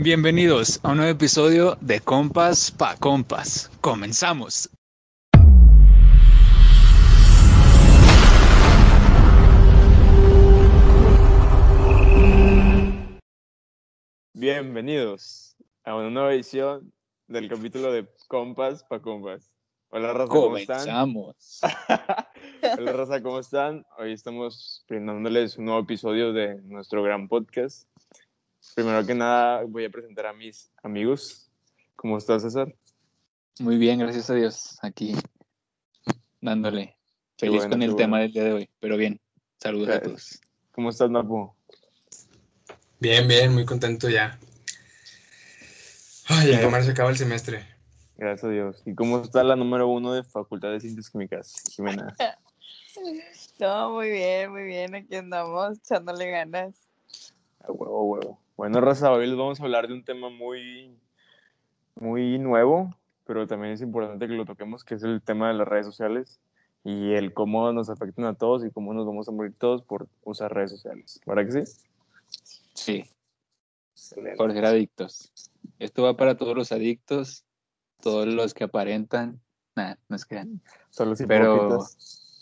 Bienvenidos a un nuevo episodio de Compas pa Compas. Comenzamos. Bienvenidos a una nueva edición del capítulo de Compas pa Compas. Hola Raza, ¿cómo están? Comenzamos. Hola Raza, ¿cómo están? Hoy estamos brindándoles un nuevo episodio de nuestro gran podcast. Primero que nada voy a presentar a mis amigos. ¿Cómo estás, César? Muy bien, gracias a Dios. Aquí dándole. Qué Feliz bueno, con el bueno. tema del día de hoy, pero bien. Saludos a todos. ¿Cómo estás, Napo? Bien, bien, muy contento ya. Ay, ya se acaba el semestre. Gracias a Dios. ¿Y cómo está la número uno de Facultad de Ciencias Químicas, Jimena? No, muy bien, muy bien. Aquí andamos echándole ganas. A huevo, huevo. Bueno, Raza, hoy les vamos a hablar de un tema muy, muy nuevo, pero también es importante que lo toquemos, que es el tema de las redes sociales y el cómo nos afectan a todos y cómo nos vamos a morir todos por usar redes sociales. ¿Verdad que sí? Sí, Excelente. por ser adictos. Esto va para todos los adictos, todos los que aparentan. Nah, no es que. Son los Pero,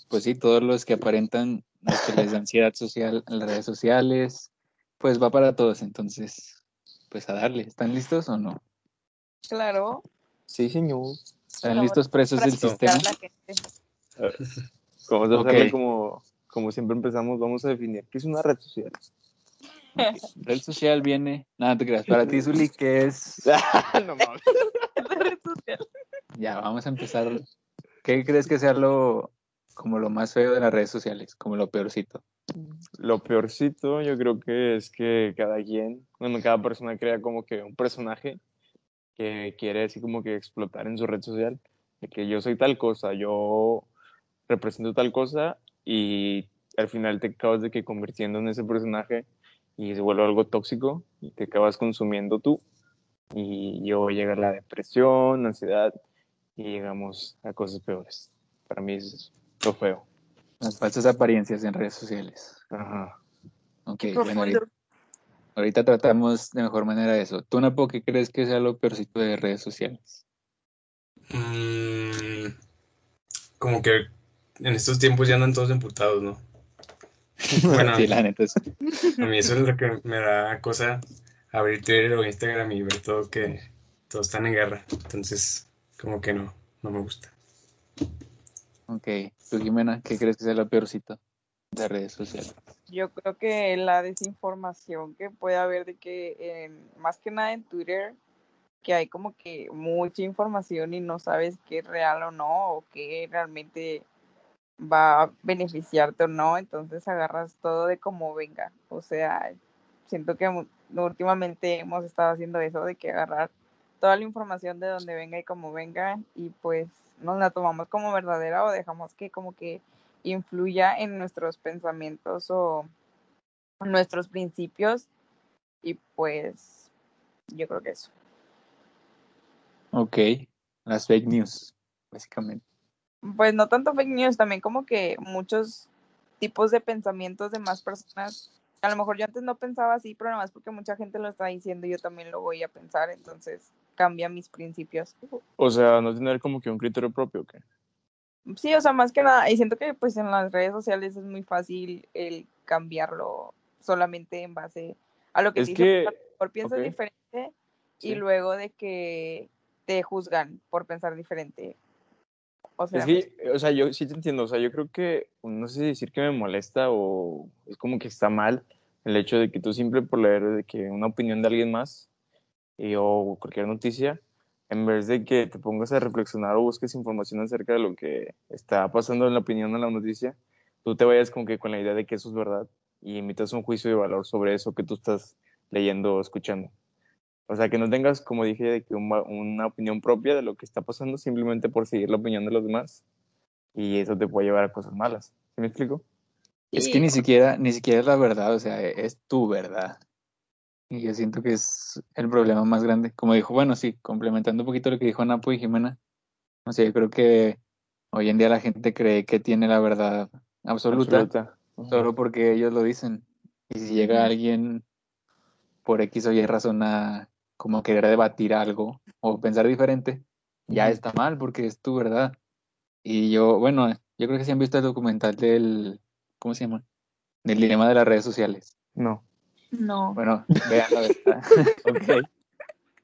pues sí, todos los que aparentan que les da ansiedad social en las redes sociales, pues va para todos. Entonces, pues a darle. ¿Están listos o no? Claro. Sí, señor. ¿Están listos presos del sistema? la gente. Como, se Ok. sabe, como, como siempre empezamos, vamos a definir qué es una red social. Red social viene. Nada, te creas. Para ti, Zuli, ¿qué es? no mames. La red social. Ya, vamos a empezar. ¿Qué crees que sea lo como lo más feo de las redes sociales? Como lo peorcito. Lo peorcito yo creo que es que cada quien, bueno, cada persona crea como que un personaje que quiere así como que explotar en su red social, de que yo soy tal cosa, yo represento tal cosa y al final te acabas de que convirtiendo en ese personaje y se vuelve algo tóxico y te acabas consumiendo tú y luego llega la depresión, ansiedad y llegamos a cosas peores. Para mí es lo feo. Las falsas apariencias en redes sociales. Ajá. Ok, bueno, ahorita, tratamos de mejor manera eso. ¿Tú, Napo, qué crees que sea lo peorcito de redes sociales? Mm, como que en estos tiempos ya andan todos emputados, ¿no? Bueno, Sí, la neta es. a mí eso es lo que me da cosa abrir Twitter o Instagram y ver todo que todos están en guerra. Entonces, como que no, no me gusta. Ok, tú, Jimena, ¿qué crees que sea lo peorcito de redes sociales? Yo creo que la desinformación que puede haber de que, en- más que nada en Twitter, que hay como que mucha información y no sabes qué es real o no, o qué realmente va a beneficiarte o no, entonces agarras todo de como venga. O sea, siento que últimamente hemos estado haciendo eso de que agarrar toda la información de donde venga y como venga y pues nos la tomamos como verdadera o dejamos que como que influya en nuestros pensamientos o nuestros principios y pues yo creo que eso. Ok, las fake news, básicamente. Pues no tanto fake news, también como que muchos tipos de pensamientos de más personas. A lo mejor yo antes no pensaba así, pero nada más porque mucha gente lo está diciendo, yo también lo voy a pensar, entonces cambia mis principios. O sea, no tener como que un criterio propio, ¿o qué? Sí, o sea, más que nada, y siento que pues en las redes sociales es muy fácil el cambiarlo solamente en base a lo que Es te que- mejor piensas diferente Sí. y luego de que te juzgan por pensar diferente. O sea, Es que, o sea, yo sí te entiendo, o sea, yo creo que, no sé si decir que me molesta o es como que está mal el hecho de que tú simple por leer de que una opinión de alguien más y, o cualquier noticia, en vez de que te pongas a reflexionar o busques información acerca de lo que está pasando en la opinión de la noticia, tú te vayas como que con la idea de que eso es verdad y emitas un juicio de valor sobre eso que tú estás leyendo o escuchando. O sea, que no tengas, como dije, de que una, una opinión propia de lo que está pasando simplemente por seguir la opinión de los demás. Y eso te puede llevar a cosas malas. ¿Sí me explico? Es que ni siquiera, ni siquiera es la verdad, o sea, es tu verdad. Y yo siento que es el problema más grande. Como dijo, bueno, sí, complementando un poquito lo que dijo Napo y Jimena. O sea, yo creo que hoy en día la gente cree que tiene la verdad absoluta, Absoluta. solo porque ellos lo dicen. Y si llega alguien por X o Y razón a como querer debatir algo o pensar diferente, ya está mal porque es tu verdad. Y yo, bueno, yo creo que sí han visto el documental del, ¿cómo se llama? Del dilema de las redes sociales. No. No. Bueno, veanlo, está. ok.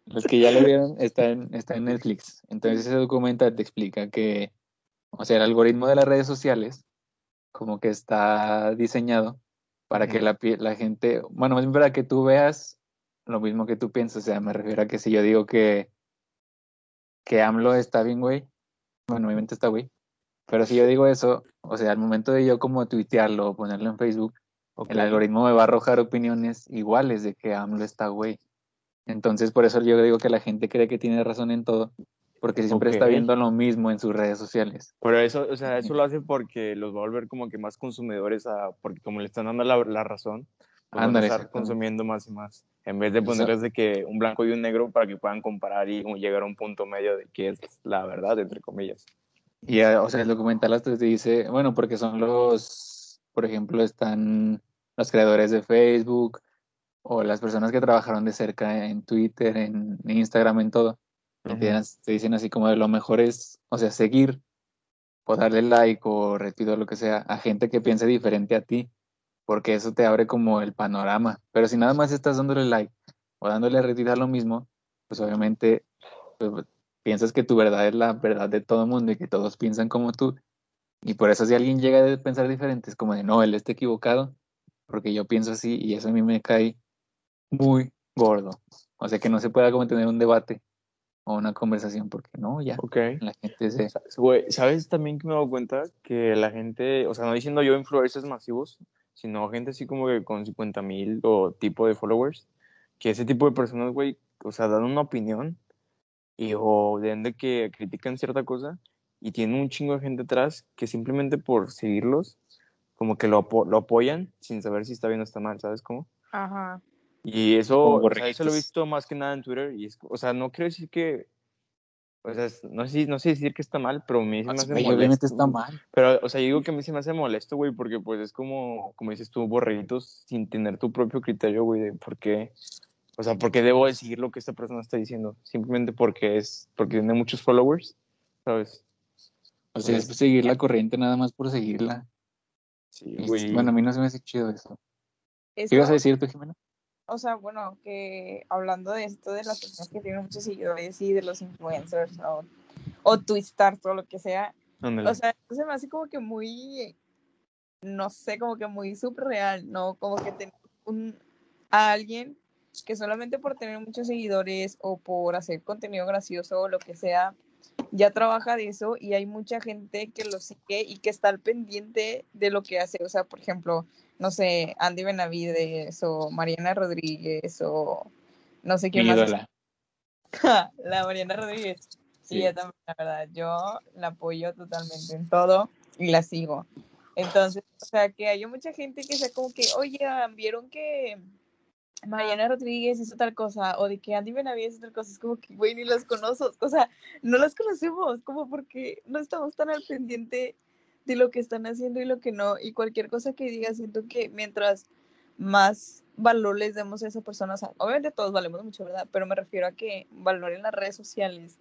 Los que ya lo vieron, está en, está en Netflix. Entonces ese documental te explica que, o sea, el algoritmo de las redes sociales como que está diseñado para que la, la gente, bueno, más bien para que tú veas lo mismo que tú piensas. O sea, me refiero a que si yo digo que, que AMLO está bien, güey, bueno, mi mente está güey, pero si yo digo eso, o sea, al momento de yo como tuitearlo o ponerlo en Facebook, Ok. el algoritmo me va a arrojar opiniones iguales de que AMLO está güey. Entonces, por eso yo digo que la gente cree que tiene razón en todo, porque siempre está Ok. viendo lo mismo en sus redes sociales. Pero eso, o sea, eso lo hace porque los va a volver como que más consumidores a, porque como le están dando la, la razón, pues van a estar consumiendo más y más. En vez de ponerles de que un blanco y un negro para que puedan comparar y llegar a un punto medio de que es la verdad, entre comillas. Y, eh, o sea, el documental hasta te dice, bueno, porque son los, por ejemplo, están los creadores de Facebook o las personas que trabajaron de cerca en Twitter, en Instagram, en todo. Te dicen así como de lo mejor es, o sea, seguir o darle like o retweet o lo que sea a gente que piense diferente a ti, porque eso te abre como el panorama. Pero si nada más estás dándole like o dándole a lo mismo, pues obviamente pues, piensas que tu verdad es la verdad de todo el mundo y que todos piensan como tú. Y por eso si alguien llega a pensar diferente, es como de, no, él está equivocado, porque yo pienso así y eso a mí me cae muy gordo. O sea, que no se pueda como tener un debate o una conversación, porque no, ya, la gente se... ¿sabes también que me he dado cuenta? Que la gente, o sea, no diciendo yo influencers masivos, sino gente así como que con 50 mil o tipo de followers, que ese tipo de personas, güey, o sea, dan una opinión y o de que critican cierta cosa y tienen un chingo de gente atrás que simplemente por seguirlos, como que lo, lo apoyan sin saber si está bien o está mal, ¿sabes cómo? Ajá. Y eso, o sea, eso lo he visto más que nada en Twitter. Y es, o sea, no quiero decir que. O sea, no sé, no sé decir que está mal, pero a mí se me hace Güey, obviamente molesto. está mal. Pero, o sea, yo digo que a mí se me hace molesto, güey, porque pues es como, como dices tú, borreguitos sin tener tu propio criterio, güey, de por qué. O sea, ¿por qué debo de seguir lo que esta persona está diciendo? Simplemente porque es, porque tiene muchos followers, ¿sabes? O sea, es seguir la corriente nada más por seguirla. Sí, güey. bueno, a mí no se me hace chido eso. ¿Qué Eso- ibas a decir tú, Jimena? O sea, bueno, que hablando de esto de las personas que tienen muchos seguidores y de los influencers o, o twistars o lo que sea, Ándale. o sea, eso se me hace como que muy, no sé, como que muy subreal, ¿no? Como que tener un, a alguien que solamente por tener muchos seguidores o por hacer contenido gracioso o lo que sea, ya trabaja de eso y hay mucha gente que lo sigue y que está al pendiente de lo que hace. O sea, por ejemplo, no sé, Andy Benavides o Mariana Rodríguez o no sé Mi quién más. ídola. la Mariana Rodríguez. Sí, Sí. yo también, la verdad. Yo la apoyo totalmente en todo y la sigo. Entonces, o sea, que hay mucha gente que sea como que, oye, vieron que Mariana Rodríguez hizo tal cosa, o de que Andy Benavides hizo tal cosa, es como que, güey, ni las conozco, o sea, no las conocemos, como porque no estamos tan al pendiente de lo que están haciendo y lo que no, y cualquier cosa que diga, siento que mientras más valor les demos a esa persona, o sea, obviamente todos valemos mucho, ¿verdad? Pero me refiero a que valoren las redes sociales,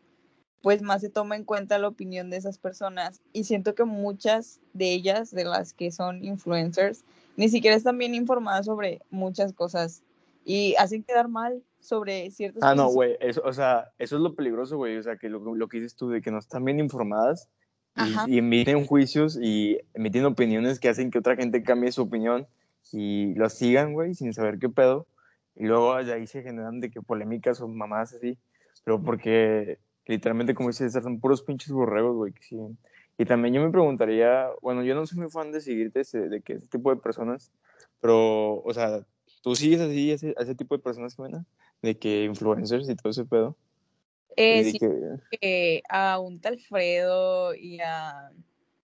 pues más se toma en cuenta la opinión de esas personas, y siento que muchas de ellas, de las que son influencers, ni siquiera están bien informadas sobre muchas cosas y hacen quedar mal sobre ciertas Ah, no, güey, eso, o sea, eso es lo peligroso, güey, o sea, que lo, lo que dices tú, de que no están bien informadas y, y emiten juicios y emiten opiniones que hacen que otra gente cambie su opinión y lo sigan, güey, sin saber qué pedo, y luego de ahí se generan de que polémicas o mamadas así, pero porque literalmente, como dices, son puros pinches borregos, güey, que siguen. Y también yo me preguntaría, bueno, yo no soy muy fan de seguirte ese- de que ese tipo de personas, pero, o sea, ¿tú sigues así a ese, a ese tipo de personas, Jimena? De que influencers y todo ese pedo. Eh, sí, que, que a un tal Alfredo y a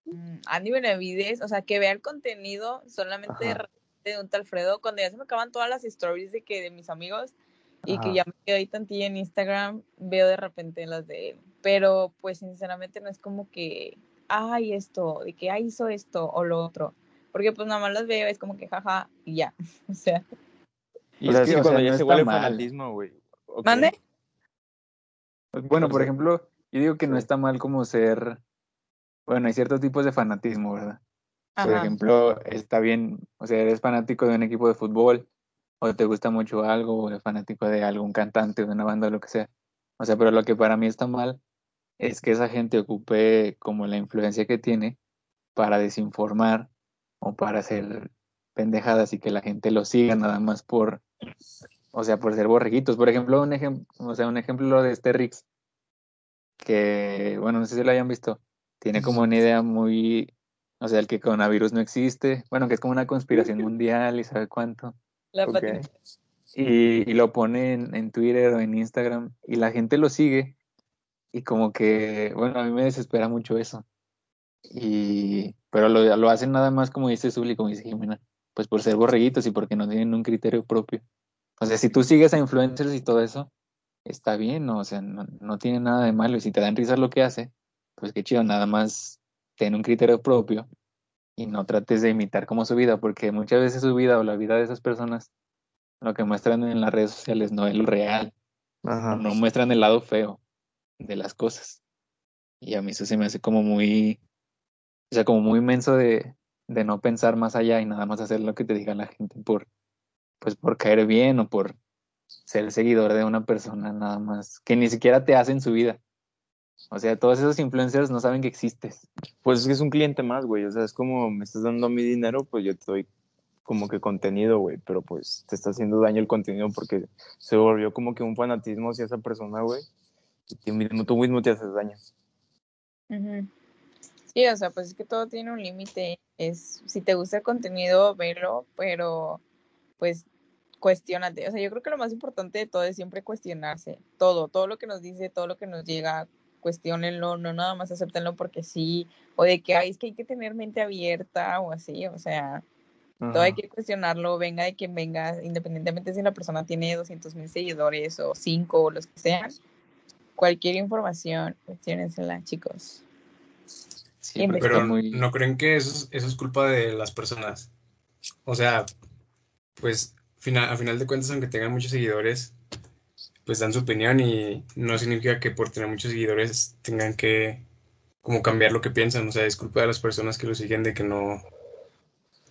mm, Andy Benavides, o sea, que vea el contenido solamente de, Ajá. repente de un tal Alfredo, cuando ya se me acaban todas las stories de que de mis amigos y que Ajá. ya me quedo ahí tantilla en Instagram, veo de repente las de él. Pero pues sinceramente no es como que, ay, esto, de que, ay, hizo esto o lo otro. Porque pues nada más las veo, es como que jaja y ya. O sea, Y o sea, es que, sí, o cuando sea, ya no se vuelve mal. fanatismo, güey. ¿Mande? Bueno, por Entonces- ejemplo, yo digo que no está mal como ser, bueno, hay ciertos tipos de fanatismo, ¿verdad? Por ejemplo, está bien, o sea, eres fanático de un equipo de fútbol o te gusta mucho algo o eres fanático de algún cantante, de una banda, lo que sea. O sea, pero lo que para mí está mal es que esa gente ocupe como la influencia que tiene para desinformar o para hacer pendejadas y que la gente lo siga nada más por, o sea, por ser borreguitos. Por ejemplo, un ejemplo, o sea, un ejemplo de este Rix, que, bueno, no sé si lo hayan visto, tiene como una idea muy, o sea, el que coronavirus no existe, bueno, que es como una conspiración mundial y sabe cuánto, La Ok. patina. y, y lo pone en, en Twitter o en Instagram y la gente lo sigue y como que, bueno, a mí me desespera mucho eso. Y, pero lo, lo hacen nada más como dice Zuli, como dice Jimena, pues por ser borreguitos y porque no tienen un criterio propio. O sea, si tú sigues a influencers y todo eso, está bien, ¿no? o sea, no, no tiene nada de malo. Y si te dan risa lo que hace, pues qué chido, nada más ten un criterio propio y no trates de imitar como su vida, porque muchas veces su vida o la vida de esas personas, lo que muestran en las redes sociales no es lo real, Ajá. no muestran el lado feo de las cosas. Y a mí eso se me hace como muy, o sea, como muy inmenso de, de no pensar más allá y nada más hacer lo que te diga la gente por, pues por caer bien o por ser seguidor de una persona nada más, que ni siquiera te hacen su vida. O sea, todos esos influencers no saben que existes. Pues es que es un cliente más, güey. O sea, es como me estás dando mi dinero, pues yo te doy como que contenido, güey. Pero pues te está haciendo daño el contenido porque se volvió como que un fanatismo hacia esa persona, güey. Y tú mismo, tú mismo te haces daño. Sí, o sea, pues es que todo tiene un límite. Es, si te gusta el contenido, velo, pero pues cuestionate. O sea, yo creo que lo más importante de todo es siempre cuestionarse. Todo, todo lo que nos dice, todo lo que nos llega, cuestionenlo, no nada más acéptenlo porque sí, o de que ay, es que hay que tener mente abierta o así, o sea, todo hay que cuestionarlo, venga de quien venga, independientemente si la persona tiene 200 mil seguidores o 5 o los que sean. Cualquier información, cuestionensela, chicos. Sí, Pero muy... ¿no creen que eso es, eso es culpa de las personas? O sea, pues final, a final de cuentas, aunque tengan muchos seguidores, pues dan su opinión y no significa que por tener muchos seguidores tengan que como cambiar lo que piensan. O sea, es culpa de las personas que lo siguen de que no...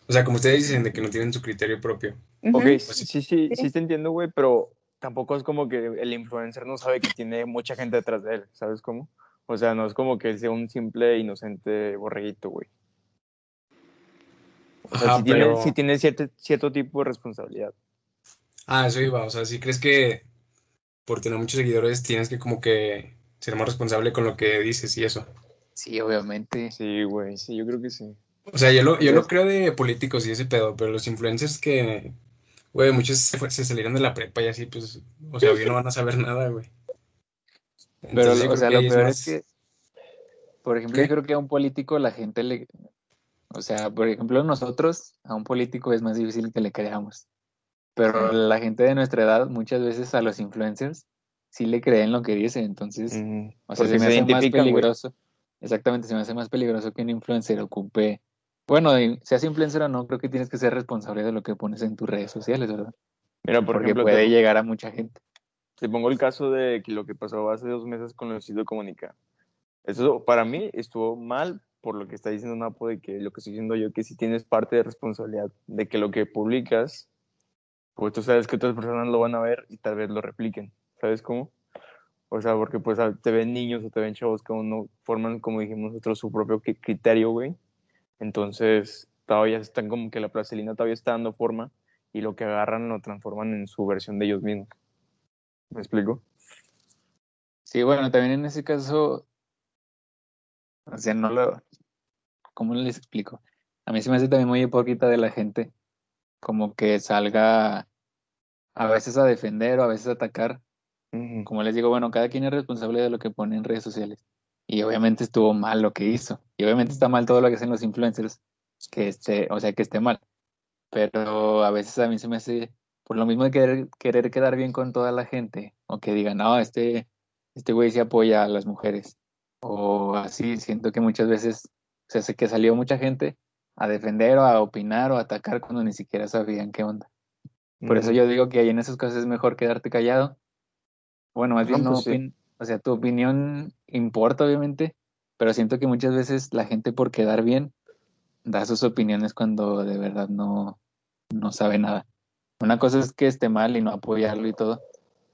O sea, como ustedes dicen, de que no tienen su criterio propio. Ok, Ujú. sí, sí, sí te entiendo, güey, pero tampoco es como que el influencer no sabe que tiene mucha gente detrás de él, ¿sabes cómo? O sea, no es como que sea un simple inocente borreguito, güey. O sea, Ajá, sí tiene, pero... sí tiene cierto, cierto tipo de responsabilidad. Ah, eso iba. O sea, ¿sí crees que por tener muchos seguidores tienes que como que ser más responsable con lo que dices y eso? Sí, obviamente. Sí, güey, sí, yo creo que sí. O sea, yo lo, yo lo creo de políticos y ese pedo, pero los influencers que, güey, muchos se, fue- se salieron de la prepa y así, pues, o sea, obvio no van a saber nada, güey. Pero, Entonces, o sea, lo peor más- es que, por ejemplo, ¿Qué? yo creo que a un político la gente le, o sea, por ejemplo, nosotros, a un político es más difícil que le creamos. Pero la gente de nuestra edad, muchas veces a los influencers, sí le creen lo que dice, entonces, Ujú, o sea, Porque se me se hace más peligroso. Exactamente, se me hace más peligroso que un influencer ocupe, bueno, seas influencer o no, creo que tienes que ser responsable de lo que pones en tus redes sociales, ¿verdad? Mira, por Porque ejemplo, puede te, llegar a mucha gente. Te pongo el caso de que lo que pasó hace dos meses con Luisito Comunica. Eso para mí estuvo mal por lo que está diciendo Napo, de que lo que estoy diciendo yo, que si tienes parte de responsabilidad de que lo que publicas, pues tú sabes que otras personas lo van a ver y tal vez lo repliquen. ¿Sabes cómo? O sea, porque pues a- te ven niños o te ven chavos que no forman, como dijimos nosotros, su propio cri- criterio, güey. Entonces, todavía están como que la plastilina todavía está dando forma y lo que agarran lo transforman en su versión de ellos mismos. ¿Me explico? Sí, bueno, también en ese caso, o sea, no lo, ¿cómo les explico? A mí se me hace también muy hipócrita de la gente, como que salga a veces a defender o a veces a atacar. Como les digo, bueno, cada quien es responsable de lo que pone en redes sociales. Y obviamente estuvo mal lo que hizo. Y obviamente está mal todo lo que hacen los influencers, que esté, o sea, que esté mal. Pero a veces a mí se me hace, por lo mismo de querer, querer quedar bien con toda la gente, o que digan, no, este, este güey sí apoya a las mujeres. O así, siento que muchas veces se hace que salió mucha gente a defender o a opinar o a atacar cuando ni siquiera sabían qué onda. Por eso yo digo que ahí en esos casos es mejor quedarte callado. Bueno, más bien No, no, pues sí. o sea, tu opinión importa, obviamente, pero siento que muchas veces la gente por quedar bien da sus opiniones cuando de verdad no, no sabe nada. Una cosa es que esté mal y no apoyarlo y todo,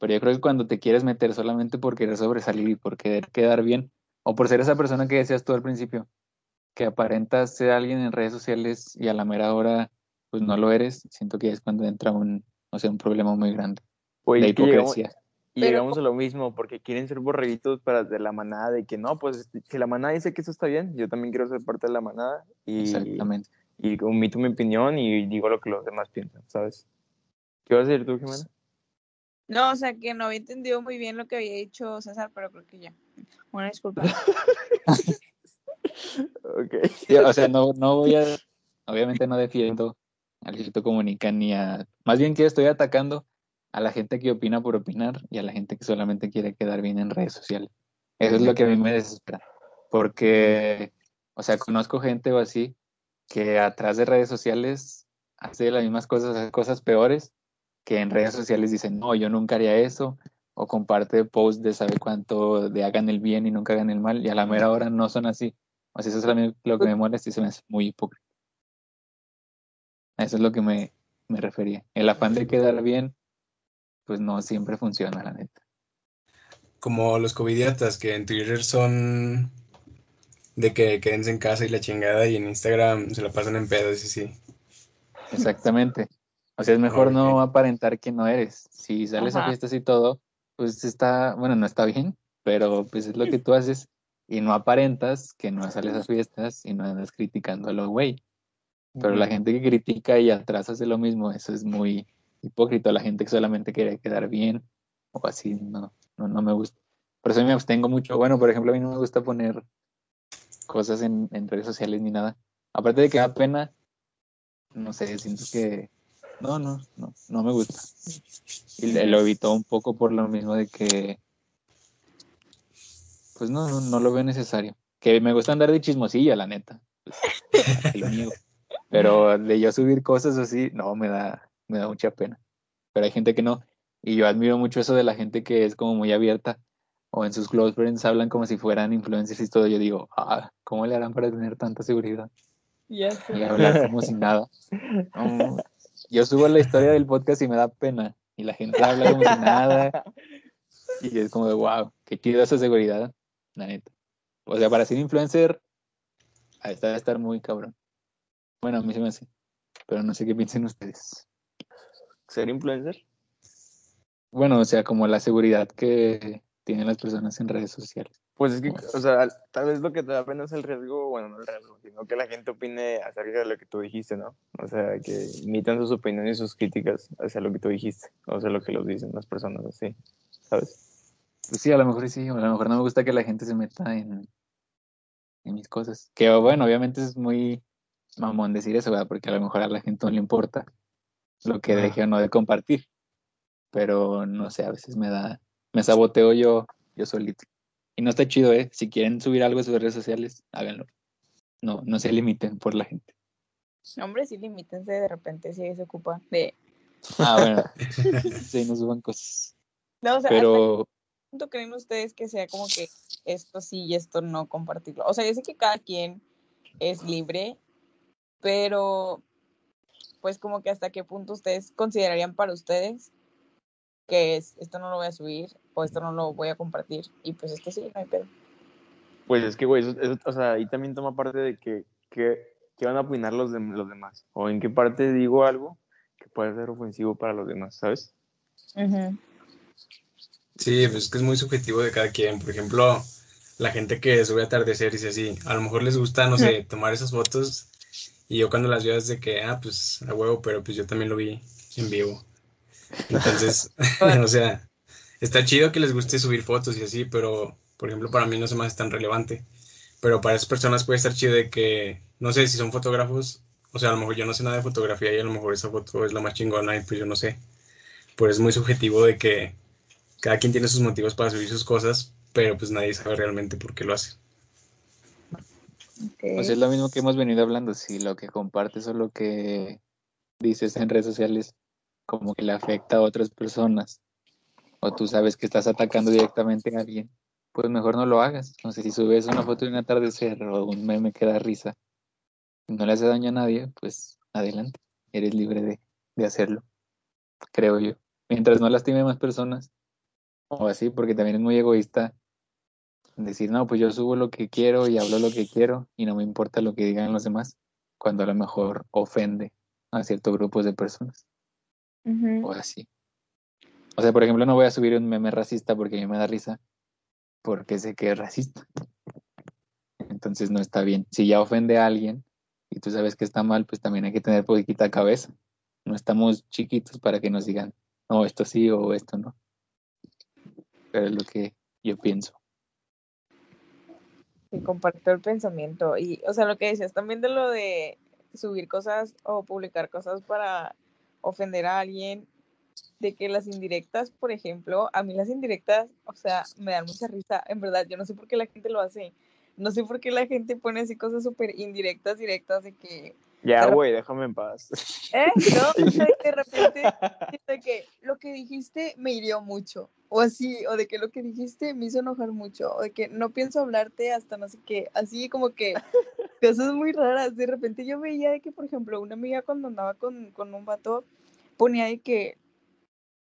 pero yo creo que cuando te quieres meter solamente por querer sobresalir y por querer quedar bien, o por ser esa persona que decías tú al principio, que aparentas ser alguien en redes sociales y a la mera hora pues no lo eres, siento que es cuando entra un, o sea, un problema muy grande. Que llegamos, hipocresía. y Pero- llegamos a lo mismo, porque quieren ser borreguitos para de la manada, de que no, pues si la manada dice que eso está bien, yo también quiero ser parte de la manada y, Exactamente. y omito mi opinión y digo lo que los demás piensan, ¿sabes? ¿Qué vas a decir tú, Jimena? No, o sea, que no había entendido muy bien lo que había dicho César, pero creo que ya. Una disculpa. Ok. Sí, o sea, no, no voy a, obviamente no defiendo al Luisito Comunica ni a, más bien que estoy atacando a la gente que opina por opinar y a la gente que solamente quiere quedar bien en redes sociales. Eso es lo que a mí me desespera, porque, o sea, conozco gente o así que atrás de redes sociales hace las mismas cosas, hace cosas peores, que en redes sociales dicen, no, yo nunca haría eso, o comparte posts de sabe cuánto, de hagan el bien y nunca hagan el mal, y a la mera hora no son así. O sea, eso es lo que me molesta y se me hace muy hipócrita. A Eso es lo que me, me refería. El afán de quedar bien, pues no siempre funciona, la neta. Como los covidiotas que en Twitter son de que quédense en casa y la chingada y en Instagram se la pasan en pedos y sí. Exactamente. O sea, es mejor Ok. no aparentar que no eres. Si sales a Ajá. fiestas y todo, pues está, bueno, no está bien, pero pues es lo que tú haces y no aparentas que no sales a fiestas y no andas criticando a los güey. Pero la gente que critica y atrás hace lo mismo, eso es muy hipócrita. La gente que solamente quiere quedar bien o así, no, no, no me gusta. Por eso me abstengo mucho. Bueno, por ejemplo, a mí no me gusta poner cosas en, en redes sociales ni nada. Aparte de que da pena, no sé, siento que no, no, no, no me gusta. Y lo evito un poco por lo mismo de que, pues no, no, no lo veo necesario. Que me gusta andar de chismosilla, la neta. Pues, ¿para qué lo niego? Pero de yo subir cosas así, no, me da, me da mucha pena. Pero hay gente que no. Y yo admiro mucho eso de la gente que es como muy abierta. O en sus close friends hablan como si fueran influencers y todo. Yo digo, ah, ¿cómo le harán para tener tanta seguridad? Y hablar como si nada. No, yo subo la historia del podcast y me da pena. Y la gente habla como si nada. Y es como de, wow, qué chido esa seguridad, la neta. O sea, para ser influencer, a esta debe estar muy cabrón. Bueno, a mí se me hace. Pero no sé qué piensen ustedes. ¿Ser influencer? Bueno, o sea, como la seguridad que tienen las personas en redes sociales. Pues es que, o sea, tal vez lo que te da pena es el riesgo, bueno, no el riesgo, sino que la gente opine acerca de lo que tú dijiste, ¿no? O sea, que imitan sus opiniones y sus críticas hacia lo que tú dijiste, o sea, lo que los dicen las personas así, ¿sabes? Pues sí, a lo mejor sí, a lo mejor no me gusta que la gente se meta en, en mis cosas. Que bueno, obviamente es muy mamón decir eso, ¿verdad? Porque a lo mejor a la gente no le importa lo que deje o no de compartir. Pero no sé, a veces me da, me saboteo yo, yo solito. Y no está chido, ¿eh? Si quieren subir algo a sus redes sociales, háganlo. No, no se limiten por la gente. Hombre, sí, limítense de repente si se ocupa de. Ah, bueno. sí, no suban cosas. No, o sea, ¿hasta qué Pero punto creen ustedes que sea como que esto sí y esto no compartirlo? O sea, yo sé que cada quien es libre, pero pues como que hasta qué punto ustedes considerarían para ustedes que es esto no lo voy a subir o esto no lo voy a compartir y pues esto sí, no hay pedo. Pues es que, güey, eso, eso- o sea, ahí también toma parte de que, que, que van a opinar los, de- los demás, o en qué parte digo algo que puede ser ofensivo para los demás, ¿sabes? Sí, pues es que es muy subjetivo de cada quien. Por ejemplo, la gente que sube atardeceres y así, a lo mejor les gusta, no sé, tomar esas fotos y yo cuando las veo es de que, ah, pues a huevo, pero pues yo también lo vi en vivo. Entonces, o sea, está chido que les guste subir fotos y así, pero por ejemplo para mí no se me hace tan relevante. Pero para esas personas puede estar chido de que, no sé, si son fotógrafos, o sea, a lo mejor yo no sé nada de fotografía y a lo mejor esa foto es la más chingona y pues yo no sé. Pues es muy subjetivo de que cada quien tiene sus motivos para subir sus cosas, pero pues nadie sabe realmente por qué lo hace. pues es lo mismo que hemos venido hablando. Si lo que compartes o lo que dices en redes sociales como que le afecta a otras personas o tú sabes que estás atacando directamente a alguien, pues mejor no lo hagas. No sé si subes una foto de un atardecer o un meme que da risa y no le hace daño a nadie, pues adelante, eres libre de, de hacerlo, creo yo. Mientras no lastime más personas, o así, porque también es muy egoísta decir, no, pues yo subo lo que quiero y hablo lo que quiero y no me importa lo que digan los demás, cuando a lo mejor ofende a ciertos grupos de personas, o así. O sea, por ejemplo, no voy a subir un meme racista porque a mí me da risa, porque sé que es racista. Entonces no está bien. Si ya ofende a alguien y tú sabes que está mal, pues también hay que tener poquita cabeza. No estamos chiquitos para que nos digan, no, esto sí o esto no. Pero es lo que yo pienso. Comparto el pensamiento. Y, o sea, lo que decías también de lo de subir cosas o publicar cosas para ofender a alguien, de que las indirectas, por ejemplo, a mí las indirectas, o sea, me dan mucha risa, en verdad, yo no sé por qué la gente lo hace. No sé por qué la gente pone así cosas súper indirectas, directas, de que, Ya, güey, déjame en paz. ¿eh? No, o sea, de repente, de que lo que dijiste me hirió mucho, o así, o de que lo que dijiste me hizo enojar mucho, o de que no pienso hablarte hasta no sé qué, así como que cosas muy raras. De repente yo veía de que, por ejemplo, una amiga cuando andaba con, con un vato ponía de que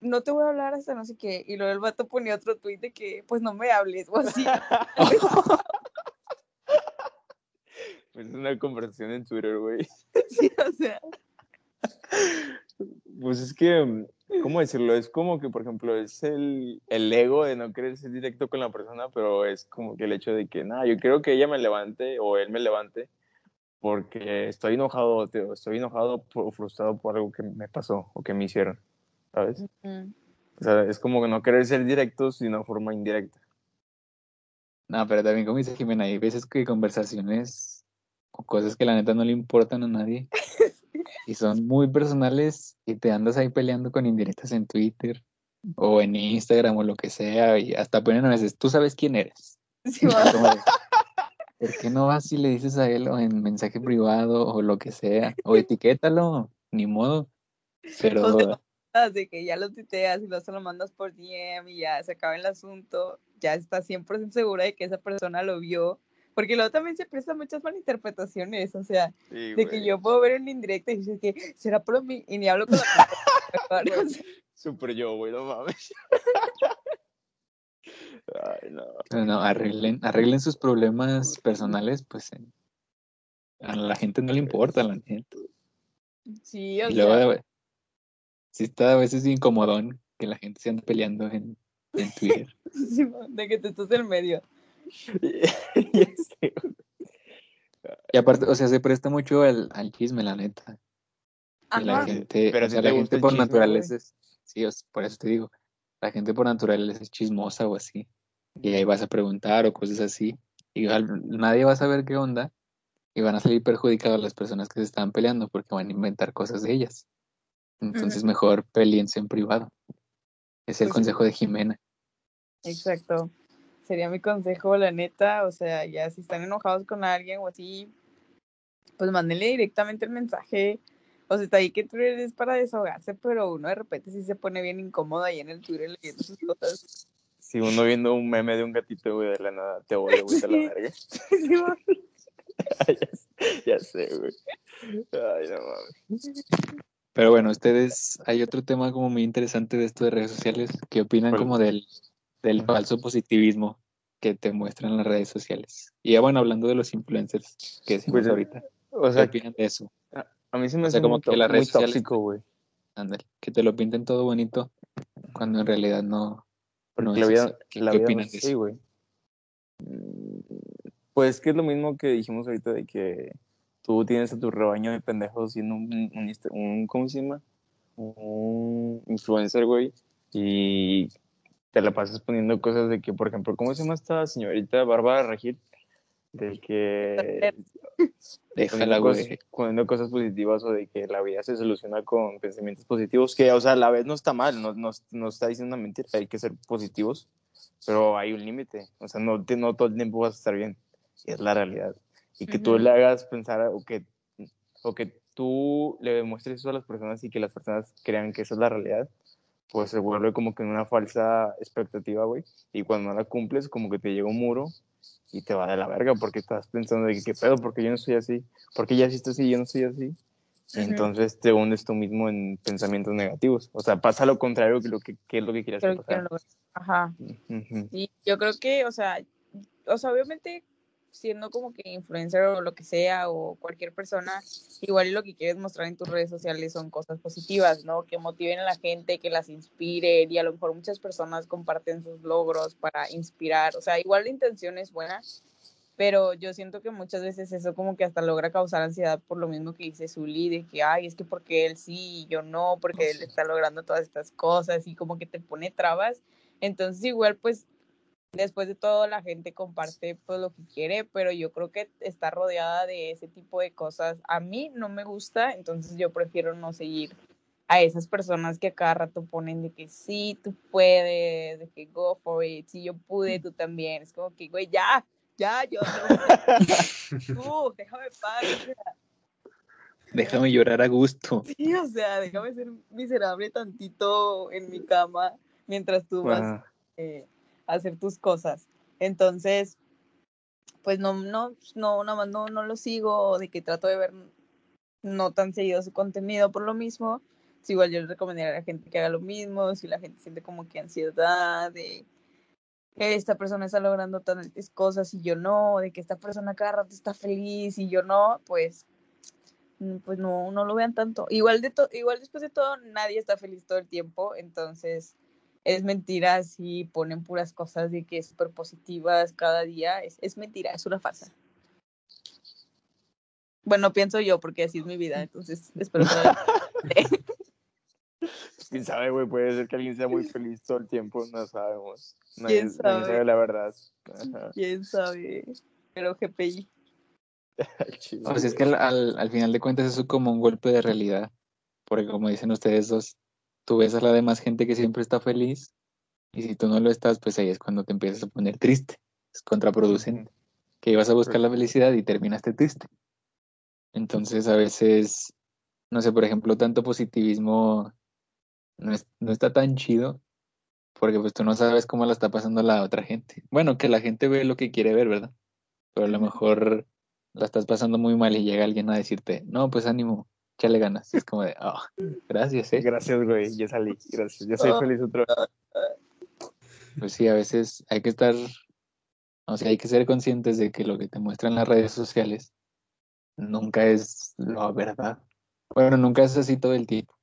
no te voy a hablar hasta no sé qué, y luego el vato ponía otro tweet de que pues no me hables, o así. Pues es una conversación en Twitter, güey. Sí, o sea, Pues es que, mm, ¿cómo decirlo? Es como que, por ejemplo, es el, el ego de no querer ser directo con la persona, pero es como que el hecho de que, nada, yo quiero que ella me levante o él me levante porque estoy enojado, tío, estoy enojado o frustrado por algo que me pasó o que me hicieron, ¿sabes? mm, O sea, es como que no querer ser directos de una forma indirecta. No, pero también como dice Jimena, hay veces que conversaciones o cosas que la neta no le importan a nadie y son muy personales y te andas ahí peleando con indirectas en Twitter o en Instagram o lo que sea y hasta ponen a veces, tú sabes quién eres. sí, ¿Por qué no vas y le dices a él o en mensaje privado o lo que sea? O etiquétalo, ni modo. Pero O sea, de que ya lo tuiteas y luego se lo mandas por DM y ya se acaba el asunto, ya estás 100% segura de que esa persona lo vio, porque luego también se presta muchas malinterpretaciones, o sea, de que yo puedo ver un indirecto y dices que será por mí y ni hablo con la persona. Super yo, güey, no mames. Ay, no. Arreglen, arreglen sus problemas personales, pues en- a la gente no le importa, la neta. Sí, o Y sea, luego, sí está a veces incomodón que la gente se ande peleando en, en Twitter. sí, de que te estás en medio. Y aparte, o sea, se presta mucho al, al chisme, la neta. Y la gente, Pero o a ti sea, la gente por chisme, naturaleza es, sí, o sea, por eso te digo, la gente por naturaleza es chismosa o así. Y ahí vas a preguntar o cosas así. Y al- nadie va a saber qué onda y van a salir perjudicadas las personas que se están peleando porque van a inventar cosas de ellas. Entonces mejor peleense en privado. Es el Pues sí. consejo de Jimena. Exacto. Sería mi consejo, la neta. O sea, ya si están enojados con alguien o así, pues mándenle directamente el mensaje. O sea, está ahí que Twitter es para desahogarse, pero uno de repente sí se pone bien incómodo ahí en el Twitter leyendo sus cosas. Si uno viendo un meme de un gatito, güey, de la nada, te odio, güey, de la verga. Ya, ya sé, güey. Ay, no mames. Pero bueno, ustedes, hay otro tema como muy interesante de esto de redes sociales. ¿Qué opinan como del, del falso positivismo que te muestran las redes sociales? Y ya bueno, hablando de los influencers que decimos Pues, ahorita, O ¿qué sea, opinan de eso? a mí se me o sea, hace como muy, que las redes sociales- tóxico, güey. Que te lo pinten todo bonito cuando en realidad no. Porque no la es vida, así. ¿Qué- la qué vida no opinas es de así, eso? güey. Mm, Pues que es lo mismo que dijimos ahorita de que tú tienes a tu rebaño de pendejos siendo un, un, insta- un- ¿cómo se llama? Un influencer, güey, y te la pasas poniendo cosas de que, por ejemplo, ¿cómo se llama esta señorita Bárbara Regil? De que Déjala, poniendo cosas, güey. poniendo cosas positivas o de que la vida se soluciona con pensamientos positivos, que, o sea, a la vez no está mal, no, no, no está diciendo una mentira, hay que ser positivos, pero hay un límite, o sea, no, no todo el tiempo vas a estar bien, y es la realidad. Y que tú Ujú. le hagas pensar o que, o que tú le demuestres eso a las personas y que las personas crean que esa es la realidad, pues se vuelve como que una falsa expectativa, güey. Y cuando no la cumples, como que te llega un muro y te va de la verga porque estás pensando de que qué pedo, porque yo no soy así, porque ya estoy así, yo no soy así. Entonces te hundes tú mismo en pensamientos negativos. O sea, pasa lo contrario que lo que, que es lo que quieras que Creo que lo- Ajá. Ujú. Sí, yo creo que, o sea, o sea, obviamente siendo como que influencer o lo que sea o cualquier persona, igual lo que quieres mostrar en tus redes sociales son cosas positivas, ¿no? Que motiven a la gente, que las inspiren y a lo mejor muchas personas comparten sus logros para inspirar, o sea, igual la intención es buena, pero yo siento que muchas veces eso como que hasta logra causar ansiedad por lo mismo que dice Zully, de que, ay, es que porque él sí y yo no, porque él está logrando todas estas cosas y como que te pone trabas. Entonces igual pues después de todo la gente comparte pues lo que quiere, pero yo creo que está rodeada de ese tipo de cosas. A mí no me gusta, entonces yo prefiero no seguir a esas personas que a cada rato ponen de que sí, tú puedes, de que go for it, si yo pude, tú también. Es como que, güey, ya, ya, yo no. Tú, déjame paz. Déjame llorar a gusto. Sí, o sea, déjame ser miserable tantito en mi cama mientras tú vas eh, hacer tus cosas. Entonces, pues no, no, no, nada más no, no lo sigo, de que trato de ver no tan seguido su contenido por lo mismo. Si igual yo le recomendaría a la gente que haga lo mismo, si la gente siente como que ansiedad de que esta persona está logrando tantas cosas y yo no, de que esta persona cada rato está feliz y yo no, pues mm, pues no, no lo vean tanto. Igual de to- igual después de todo, nadie está feliz todo el tiempo, entonces es mentira si ponen puras cosas de que súper positivas cada día, es, es mentira, es una farsa. Bueno, pienso yo, porque así es mi vida, entonces espero que no- Quién sabe, güey, puede ser que alguien sea muy feliz todo el tiempo, no sabemos. Nadie, ¿Quién nadie sabe? sabe la verdad. Ajá. quién sabe, pero GPI. Chile, Pues es que al, al, al final de cuentas eso es como un golpe de realidad. Porque como dicen ustedes dos, tú ves a la demás gente que siempre está feliz y si tú no lo estás, pues ahí es cuando te empiezas a poner triste. Es contraproducente. Que ibas a buscar la felicidad y terminaste triste. Entonces a veces, no sé, por ejemplo, tanto positivismo no, es- no está tan chido porque pues tú no sabes cómo la está pasando la otra gente. Bueno, que la gente ve lo que quiere ver, ¿verdad? Pero a lo mejor la estás pasando muy mal y llega alguien a decirte, no, pues ánimo, échale ganas. Es como de, ah, gracias, ¿eh? Gracias, güey, ya salí, gracias. Ya soy Oh. feliz otra vez. Pues sí, a veces hay que estar, o sea, hay que ser conscientes de que lo que te muestran las redes sociales nunca es la verdad. Bueno, nunca es así todo el tiempo.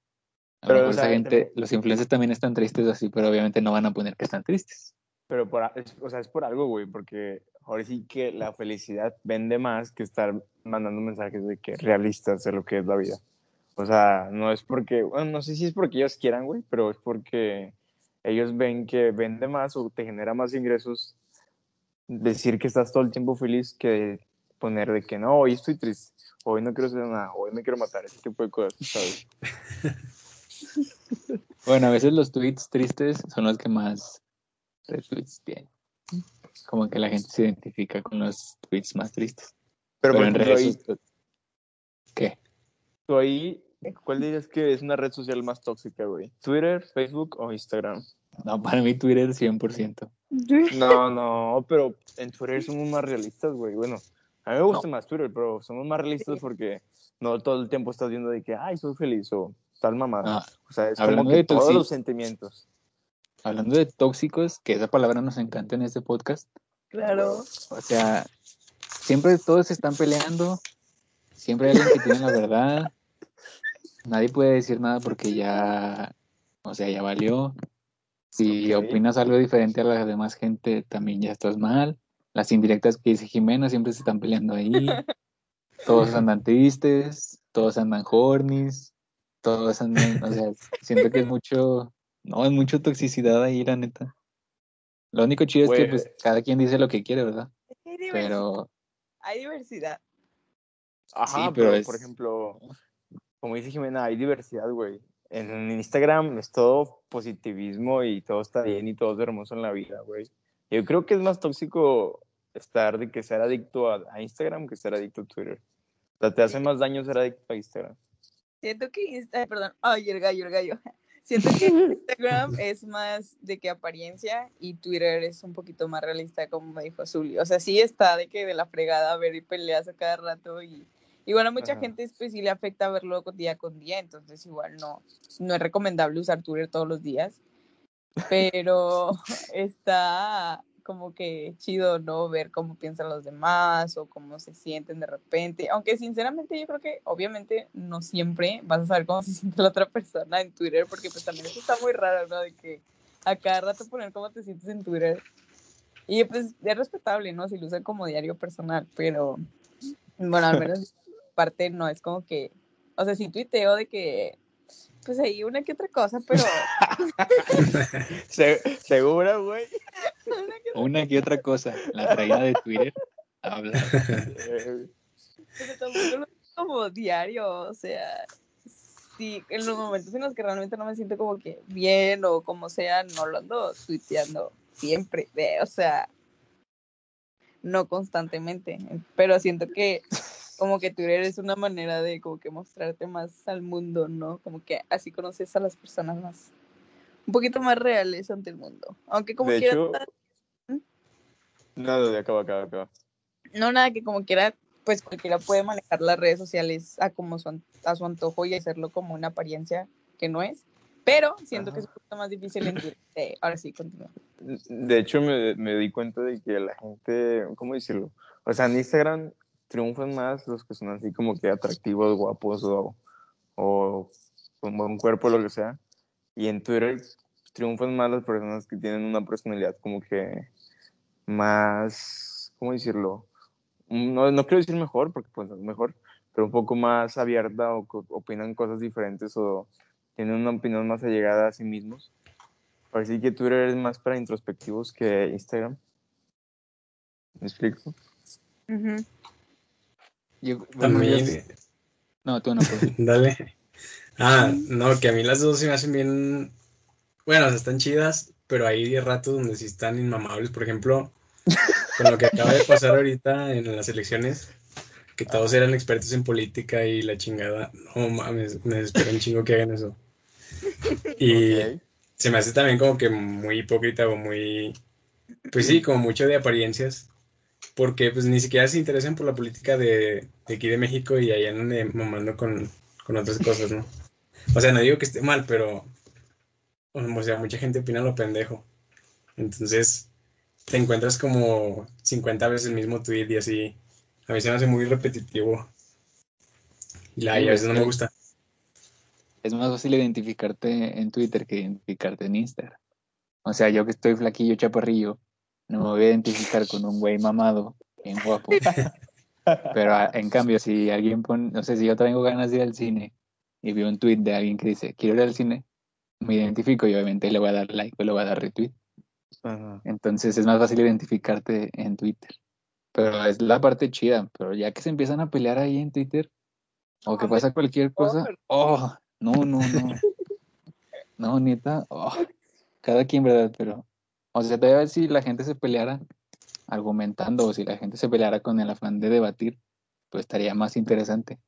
A Pero, o sea, gente, también- los influencers también están tristes así, pero obviamente no van a poner que están tristes. Pero por, o sea, es por algo, güey, porque ahora sí que la felicidad vende más que estar mandando mensajes de que realistas de lo que es la vida. O sea, no es porque, bueno, no sé si es porque ellos quieran, güey, pero es porque ellos ven que vende más o te genera más ingresos decir que estás todo el tiempo feliz que poner de que no, hoy estoy triste, hoy no quiero hacer nada, hoy me quiero matar, ese tipo de cosas, ¿sabes? Bueno, a veces los tweets tristes son los que más retweets tienen. Como que la gente se identifica con los tweets más tristes. Pero, en redes ahí, ¿Qué? tú ahí, ¿cuál dirías que es una red social más tóxica, güey? ¿Twitter, Facebook o Instagram? No, para mí Twitter 100%. No, no, pero en Twitter somos más realistas, güey. Bueno, a mí me gusta más Twitter, pero somos más realistas porque no todo el tiempo estás viendo de que, ay, soy feliz o tal mamá. Ah, o sea, es como que de todos los sentimientos. Hablando de tóxicos, que esa palabra nos encanta en este podcast. Claro. O sea, siempre todos se están peleando, siempre hay alguien que tiene la verdad. Nadie puede decir nada porque ya, o sea, ya valió. Si opinas algo diferente a la demás gente, también ya estás mal. Las indirectas que dice Jimena siempre se están peleando ahí. Todos andan tristes, todos andan hornies, todos andan, o sea, siento que es mucho, no, es mucho toxicidad ahí, la neta. Lo único chido es que Pues- pues cada quien dice lo que quiere, ¿verdad? Hay diversidad. Pero Hay diversidad. Ajá, Sí, pero, pero es- por ejemplo, como dice Jimena, hay diversidad, güey. En Instagram es todo positivismo y todo está bien y todo es hermoso en la vida, güey. Yo creo que es más tóxico estar de que ser adicto a, a Instagram que ser adicto a Twitter. O sea, te hace más daño ser adicto a Instagram. Siento que, Insta- ay, perdón, ay, el gallo, el gallo. Siento que Instagram es más de que apariencia y Twitter es un poquito más realista, como me dijo Zully. O sea, sí está de que de la fregada ver y peleas a cada rato y, y bueno, a mucha Ajá. gente pues sí le afecta verlo día con día, entonces igual no, no es recomendable usar Twitter todos los días, pero está como que chido, ¿no? Ver cómo piensan los demás o cómo se sienten de repente, aunque sinceramente yo creo que obviamente no siempre vas a saber cómo se siente la otra persona en Twitter, porque pues también eso está muy raro, ¿no? De que a cada rato poner cómo te sientes en Twitter. Y pues es respetable, ¿no? Si lo usan como diario personal, pero bueno, al menos parte no es como que, o sea, sí tuiteo de que, pues ahí una que otra cosa, pero Se- ¿Segura, güey? una que otra cosa, la traída de Twitter habla. Pero tampoco lo como diario, o sea, sí, en los momentos en los que realmente no me siento como que bien o como sea, no lo ando tuiteando siempre, o sea, no constantemente, pero siento que como que Twitter es una manera de como que mostrarte más al mundo, ¿no? Como que así conoces a las personas más, un poquito más reales ante el mundo, aunque como de quiera, hecho... No, no, acaba, acaba, acaba. no nada que como quiera, pues cualquiera puede manejar las redes sociales a como su, a su antojo y hacerlo como una apariencia que no es. Pero siento que es Ajá. un poquito más difícil en Twitter. Eh, ahora sí, continúa. De hecho, me, me di cuenta de que la gente, ¿cómo decirlo? O sea, en Instagram triunfan más los que son así como que atractivos, guapos o, o con buen cuerpo, lo que sea. Y en Twitter triunfan más las personas que tienen una personalidad como que más, ¿cómo decirlo? No, no quiero decir mejor, porque pues es mejor, pero un poco más abierta o opinan cosas diferentes o tienen una opinión más allegada a sí mismos. Parece que Twitter es más para introspectivos que Instagram. ¿Me explico? Yo- También, no, tú no puedes. dale. Ah, no, que a mí las dos se me hacen bien. Bueno, o sea, están chidas, pero hay ratos donde sí están inmamables. Por ejemplo, con lo que acaba de pasar ahorita en las elecciones, que todos eran expertos en política y la chingada. No mames, me desespera un chingo que hagan eso. Y Ok. se me hace también como que muy hipócrita o muy, pues sí, como mucho de apariencias, porque pues ni siquiera se interesan por la política de, de aquí de México y ahí andan de mamando con, con otras cosas, ¿no? O sea, no digo que esté mal, pero, o sea, mucha gente opina lo pendejo. Entonces, te encuentras como 50 veces el mismo tweet y así. A mí se me hace muy repetitivo. Y la- y a veces no me gusta. Es más fácil identificarte en Twitter que identificarte en Instagram. O sea, yo que estoy flaquillo, chaparrillo, no me voy a identificar con un güey mamado, bien guapo. Pero a- en cambio, si alguien pone, no sé, si yo tengo ganas de ir al cine y veo un tweet de alguien que dice, quiero ir al cine, me identifico y obviamente le voy a dar like o le voy a dar retweet. Ajá. Entonces es más fácil identificarte en Twitter. Pero es la parte chida. Pero ya que se empiezan a pelear ahí en Twitter, o que pasa cualquier cosa, oh, no, no, no. No, neta, oh, cada quien, ¿verdad? Pero, o sea, todavía si la gente se peleara argumentando o si la gente se peleara con el afán de debatir, pues estaría más interesante.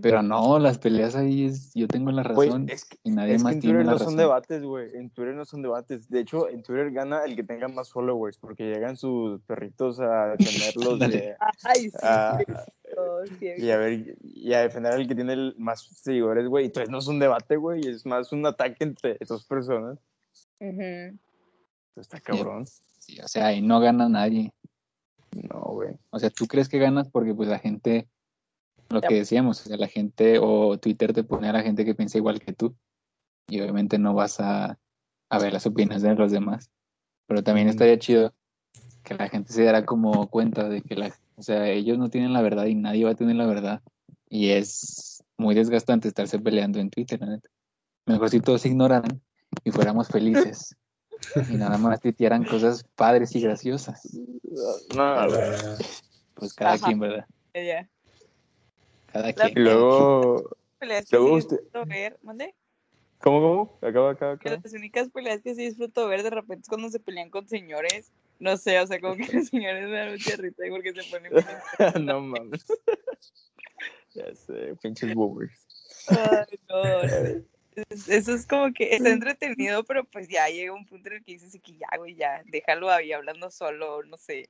Pero no, las peleas ahí es, yo tengo la Güey, razón es que, y nadie es que más en tiene Twitter la no son debates, güey. En Twitter no son debates. De hecho, en Twitter gana el que tenga más followers, porque llegan sus perritos a defenderlos de- Ay, sí, a- cierto. y, a ver, y a defender al que tiene el más seguidores, güey. Entonces no es un debate, güey. Es más un ataque entre dos personas. Ujú. Está cabrón. Sí, o sea, ahí no gana nadie. No, güey. O sea, tú crees que ganas porque pues la gente, lo Ya. que decíamos, o sea, la gente o Twitter te pone a la gente que piensa igual que tú. Y obviamente no vas a, a ver las opiniones de los demás. Pero también estaría chido que la gente se diera como cuenta de que la, o sea, ellos no tienen la verdad y nadie va a tener la verdad. Y es muy desgastante estarse peleando en Twitter, neta. Mejor si todos ignoraran y fuéramos felices. Y nada más tuitearan cosas padres y graciosas. No, Pues cada Ajá. quien, ¿verdad? Ya. Cada La- quien. Y luego. Peleas que Luego sí usted- disfruto ver, ¿mande? ¿Cómo, cómo? Acaba, acaba, acaba. las únicas peleas que sí disfruto ver de repente es cuando se pelean con señores. No sé, o sea, como que los señores me dan mucha risa porque se ponen no mames. ya sé, pinches boomers. Ay, no, Eso es como que está entretenido, pero pues ya llega un punto en el que dices que ya, güey, ya, déjalo ahí hablando solo, no sé.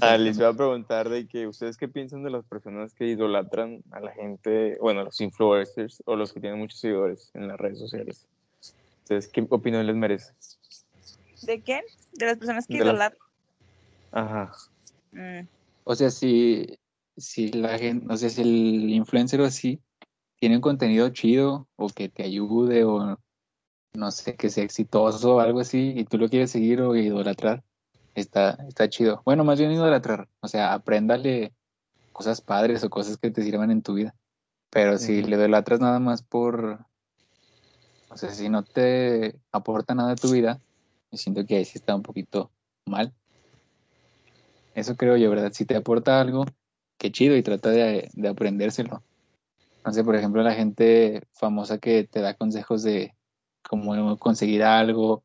Ah, les voy a preguntar de que ustedes qué piensan de las personas que idolatran a la gente, bueno, a los influencers o los que tienen muchos seguidores en las redes sociales. Ustedes qué opinión les merece? ¿De quién? De las personas que idolatran. Ajá. Mm, O sea, si, si la gente, o sea, si el influencer o así tiene un contenido chido o que te ayude o no sé, que sea exitoso o algo así y tú lo quieres seguir o idolatrar, está, está chido. Bueno, más bien idolatrar, o sea, apréndale cosas padres o cosas que te sirvan en tu vida. Pero si le idolatras nada más por, o sea, si no te aporta nada a tu vida, yo siento que ahí sí está un poquito mal. Eso creo yo, ¿verdad? Si te aporta algo, qué chido y trata de, de aprendérselo. No sé, por ejemplo, la gente famosa que te da consejos de cómo conseguir algo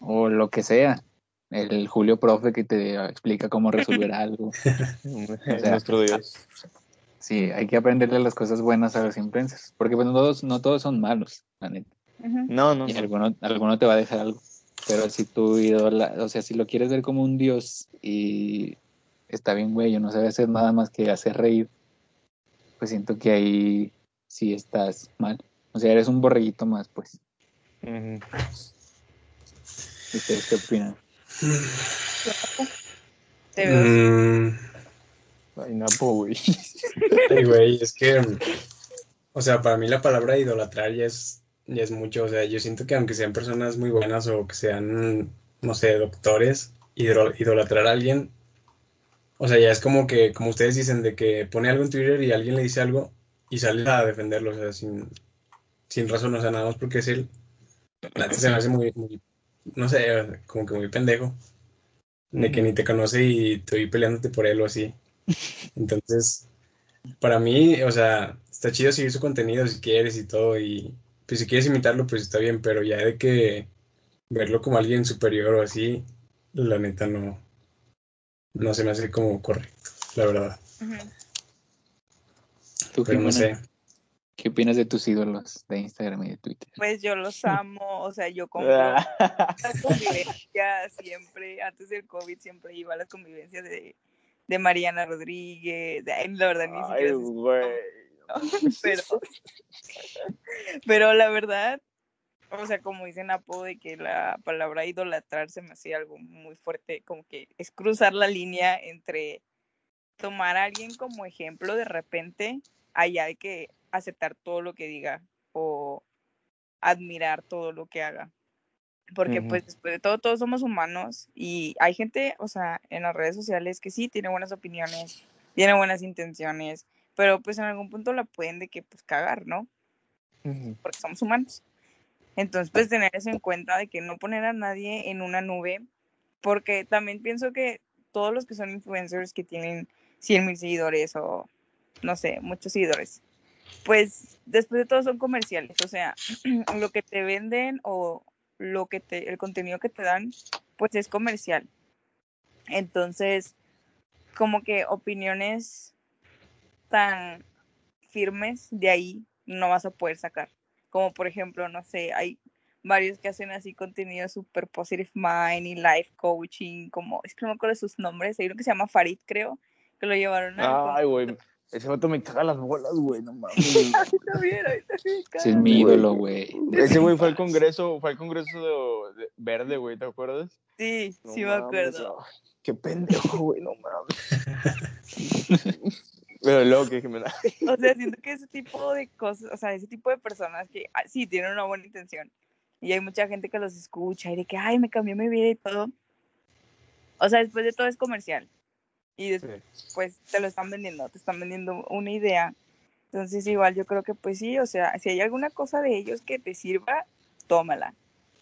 o lo que sea. El Julio Profe que te explica cómo resolver algo. sea, Nuestro Dios. Sí, hay que aprenderle las cosas buenas a los influencers, porque pues, no todos, no todos son malos, la neta. ujú. No, no, Y no. alguno, alguno te va a dejar algo. Pero si tu ídola, o sea, si lo quieres ver como un dios y está bien, güey, no sabe hacer nada más que hacer reír, pues siento que ahí sí estás mal. O sea, eres un borreguito más, pues. Ujú. ¿Ustedes qué opinan? Te veo. Mm, Ay, Napo, güey. ay, güey, es que, o sea, para mí la palabra idolatrar ya es, ya es mucho. O sea, yo siento que aunque sean personas muy buenas o que sean, no sé, doctores, idol- idolatrar a alguien, o sea, ya es como que, como ustedes dicen, de que pone algo en Twitter y alguien le dice algo y sale a defenderlo, o sea, sin, sin razón, o sea, nada más porque es él. Se me hace muy, muy, no sé, como que muy pendejo. De que ni te conoce y estoy peleándote por él o así. Entonces, para mí, o sea, está chido seguir su contenido si quieres y todo. Y pues si quieres imitarlo, pues está bien, pero ya de que verlo como alguien superior o así, la neta no, no se me hace como correcto, la verdad. ¿Tú, Pero no sé. qué opinas de tus ídolos de Instagram y de Twitter? Pues yo los amo, o sea, yo compro Ah. las convivencias siempre, antes del COVID siempre iba a las convivencias de, de Mariana Rodríguez, de, la verdad ni Ay, siquiera pero, pero la verdad, o sea, como dicen Apo, de que la palabra idolatrar se me hacía algo muy fuerte, como que es cruzar la línea entre tomar a alguien como ejemplo de repente, allá hay que aceptar todo lo que diga o admirar todo lo que haga. Porque Ujú. pues después de todo, todos somos humanos y hay gente, o sea, en las redes sociales que sí tiene buenas opiniones, tiene buenas intenciones, pero pues en algún punto la pueden de que pues cagar, ¿no? Porque somos humanos. Entonces, pues tener eso en cuenta de que no poner a nadie en una nube, porque también pienso que todos los que son influencers que tienen 100 mil seguidores o no sé, muchos seguidores, pues después de todo son comerciales, o sea, lo que te venden o lo que te, el contenido que te dan, pues es comercial. Entonces, como que opiniones tan firmes de ahí no vas a poder sacar. Como por ejemplo, no sé, hay varios que hacen así contenido super positive mind y life coaching, como, es que no me acuerdo de sus nombres, hay uno que se llama Farid, creo, que lo llevaron a... Ay, güey. Ese vato me caga las bolas, güey, no mames. Ahorita bien, ahorita bien, Ese es mi ídolo, güey. Ese güey fue al congreso, fue al congreso de, de- verde, güey, ¿te acuerdas? Sí, No sí me acuerdo. ay, Qué pendejo, güey, no mames. Pero luego que me da. O sea, siento que ese tipo de cosas, o sea, ese tipo de personas que ah, sí tienen una buena intención y hay mucha gente que los escucha y de que, ay, me cambió mi vida y todo. O sea, después de todo es comercial y después pues te lo están vendiendo, te están vendiendo una idea. Entonces igual yo creo que pues sí, o sea, si hay alguna cosa de ellos que te sirva, tómala.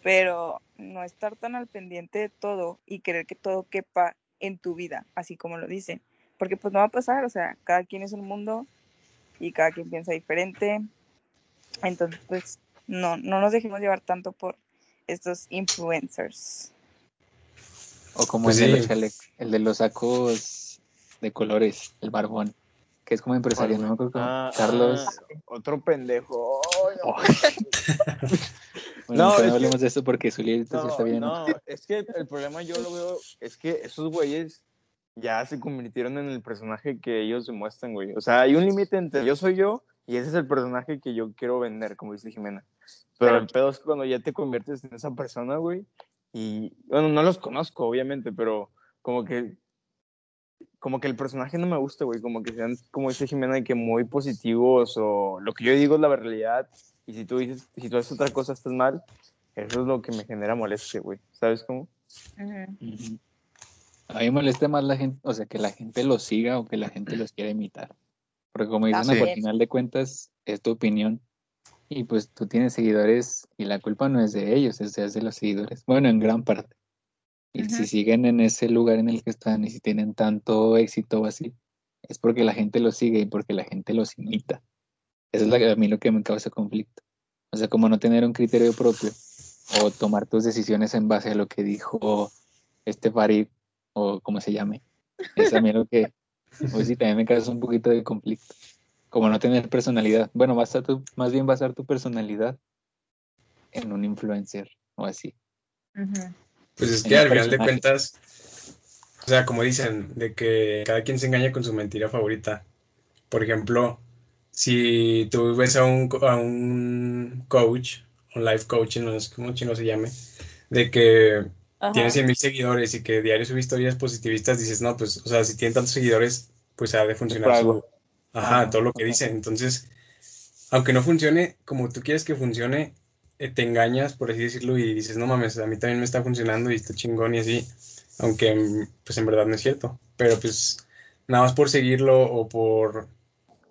Pero no estar tan al pendiente de todo y querer que todo quepa en tu vida, así como lo dicen. Porque pues no va a pasar, o sea, cada quien es un mundo y cada quien piensa diferente. Entonces pues no, no nos dejemos llevar tanto por estos influencers. O como Pues el, de los chale- el de los sacos de colores, el barbón, que es como empresario, no me acuerdo cómo. Ah, Carlos, ah, otro pendejo. Oh. No, bueno, no, que- hablemos de eso porque sí No, está bien. no, es que el problema yo lo veo, es que esos güeyes ya se convirtieron en el personaje que ellos demuestran, güey. O sea, hay un límite entre yo soy yo y ese es el personaje que yo quiero vender, como dice Jimena. Pero el pedo es cuando ya te conviertes en esa persona, güey. Y, bueno, no los conozco, obviamente, pero como que, como que el personaje no me gusta, güey. Como que sean, como dice Jimena, que muy positivos o lo que yo digo es la realidad. Y si tú dices, si tú haces otra cosa, estás mal. Eso es lo que me genera molestia, güey. ¿Sabes cómo? Ujú. Ujú. A mí me molesta más la gente, o sea, que la gente los siga o que la gente los quiera imitar. Porque como dicen, sí. al final de cuentas es tu opinión. Y pues tú tienes seguidores y la culpa no es de ellos, es de los seguidores. Bueno, en gran parte. Y si siguen en ese lugar en el que están y si tienen tanto éxito o así, es porque la gente los sigue y porque la gente los imita. Eso es la- a mí lo que me causa conflicto. O sea, como no tener un criterio propio o tomar tus decisiones en base a lo que dijo este Farid o como se llame. Es a mí lo que, pues sí, también me causa un poquito de conflicto. Como no tener personalidad. Bueno, basar tu, más bien basar tu personalidad en un influencer o así. Pues es que al final de cuentas, o sea, como dicen, de que cada quien se engaña con su mentira favorita. Por ejemplo, si tú ves a un, a un coach, un life coach, no sé cómo chingo se llame, de que Ajá. tiene 100 mil seguidores y que diario sube historias positivistas, dices, no, pues, o sea, si tiene tantos seguidores, pues ha de funcionar su, ajá, Ajá, todo lo que ajá. dice. Entonces, aunque no funcione como tú quieres que funcione, eh, te engañas, por así decirlo, y dices, no mames, a mí también me está funcionando y está chingón y así, aunque pues en verdad no es cierto. Pero pues nada más por seguirlo o por,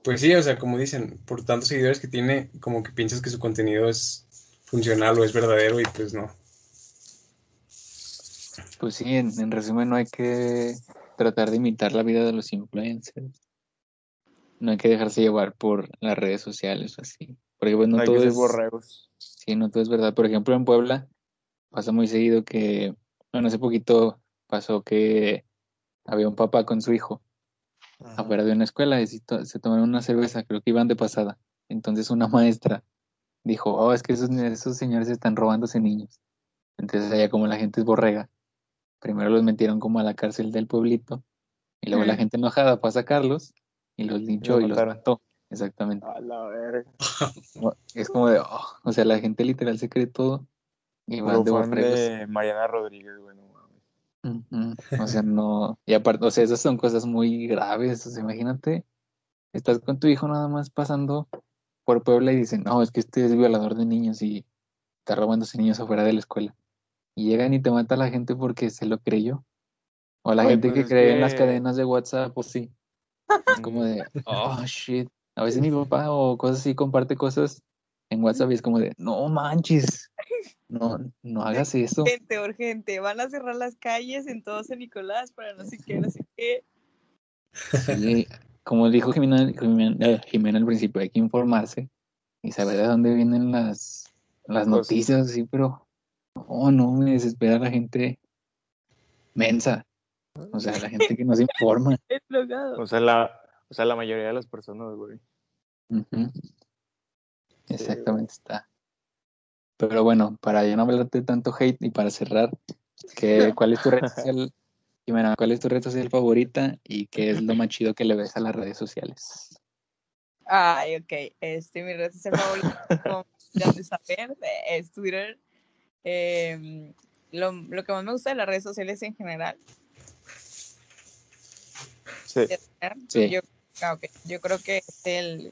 pues sí, o sea, como dicen, por tantos seguidores que tiene, como que piensas que su contenido es funcional o es verdadero y pues no. Pues sí, en, en resumen, no hay que tratar de imitar la vida de los influencers. No hay que dejarse llevar por las redes sociales o así. Porque pues no No hay que todo ser es, borregos. sí, no todo es verdad. Por ejemplo, en Puebla pasa muy seguido que, bueno, hace poquito pasó que había un papá con su hijo afuera de una escuela y se to- se tomaron una cerveza, creo que iban de pasada. Entonces una maestra dijo, oh, es que esos, esos señores están robándose niños. Entonces allá como la gente es borrega, primero los metieron como a la cárcel del pueblito y luego la Mm. gente enojada fue a sacarlos y los linchó y los mató. Exactamente. A la verga. Es como de, oh, o sea, la gente literal se cree todo y Puro de de Mariana Rodríguez, güey. no mames. Ujú. O sea, no, y aparte, o sea, esas son cosas muy graves, o sea, imagínate, estás con tu hijo nada más pasando por Puebla y dicen, no, es que este es violador de niños y está robándose niños afuera de la escuela. Y llegan y te mata la gente porque se lo creyó. O la gente pues que cree en las que- cadenas de WhatsApp, pues sí, es como de, oh, shit. A veces mi papá o cosas así comparte cosas en WhatsApp y es como de, no manches, no, no hagas eso. Urgente, urgente. Van a cerrar las calles en todo San Nicolás para no sé qué, no sé qué. Sí, como dijo Jimena, Jimena, eh, Jimena al principio, hay que informarse y saber de dónde vienen las, las noticias, sí, pero no, no, me desespera la gente mensa, o sea, la gente que no se informa. Es. O sea, la, o sea, la mayoría de las personas, güey. Ujú. Exactamente está. Pero bueno, para ya no hablarte de tanto hate y para cerrar, ¿qué, ¿cuál es tu red social, Jimena, cuál es tu red social favorita y qué es lo más chido que le ves a las redes sociales? Ay, ok. Este, mi red social favorita, como ya de saber, es Twitter. Em, lo, lo que más me gusta de las redes sociales en general Sí. Sí. Yo, ah. Yo creo que es el,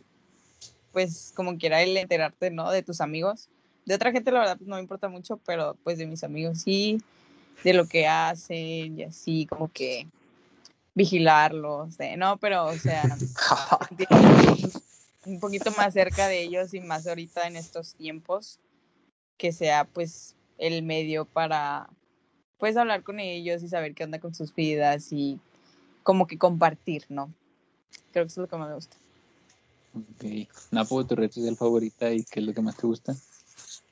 pues como quiera el enterarte, ¿no? De tus amigos. De otra gente, la verdad, pues, no me importa mucho, pero pues de mis amigos sí, de lo que hacen y así, como que vigilarlos, no, pero, o sea, un poquito más cerca de ellos y más ahorita en estos tiempos, que sea pues el medio para, pues hablar con ellos y saber qué onda con sus vidas y como que compartir, ¿no? Creo que eso es lo que más me gusta. Ok. Napo, tu red social favorita y qué es lo que más te gusta?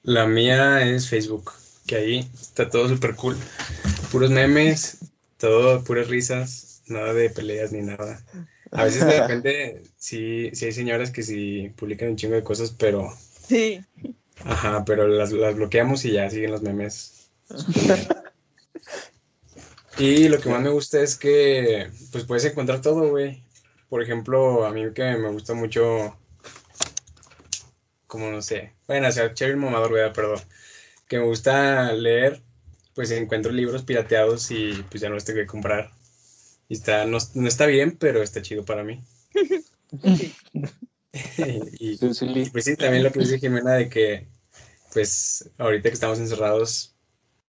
La mía es Facebook, que ahí está todo súper cool. Puros memes, todo, puras risas, nada de peleas ni nada. A veces de repente sí, sí hay señoras que sí publican un chingo de cosas, pero Sí. Ajá, pero las, las bloqueamos y ya siguen los memes. Y lo que más me gusta es que pues puedes encontrar todo, güey. Por ejemplo, a mí que me gusta mucho, como no sé, bueno, o sea, chévere mamador, güey, perdón. Que me gusta leer, pues encuentro libros pirateados y pues ya no los tengo que comprar. Y está, no, no está bien, pero está chido para mí. y, y, pues sí, también lo que dice Jimena de que, pues ahorita que estamos encerrados,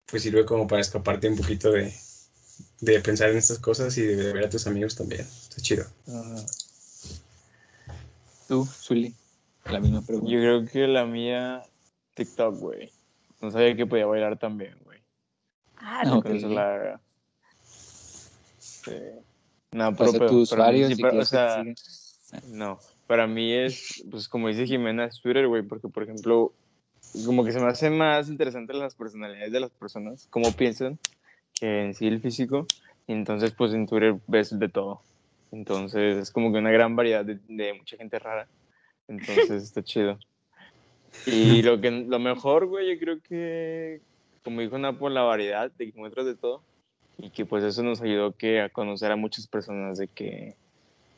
pues sirve como para escaparte un poquito de, de pensar en estas cosas y de ver a tus amigos también. Está chido. Tú, Zuli. La misma pregunta. Yo creo que la mía, TikTok, güey. No sabía que podía bailar también, güey. Ah, No, no. Ok. Con eso la. Sí. No, pero, pero sí, pero, o sea, no. Para mí es, pues como dice Jimena, es Twitter, güey, porque por ejemplo, como que se me hace más interesante las personalidades de las personas, cómo piensan, que en sí el físico. Y entonces, pues en Twitter ves de todo. Entonces, es como que una gran variedad de, de mucha gente rara. Entonces, está chido. Y lo, que, lo mejor, güey, yo creo que, como dijo Napo, la variedad de que encuentras de todo. Y que pues eso nos ayudó que a conocer a muchas personas de que,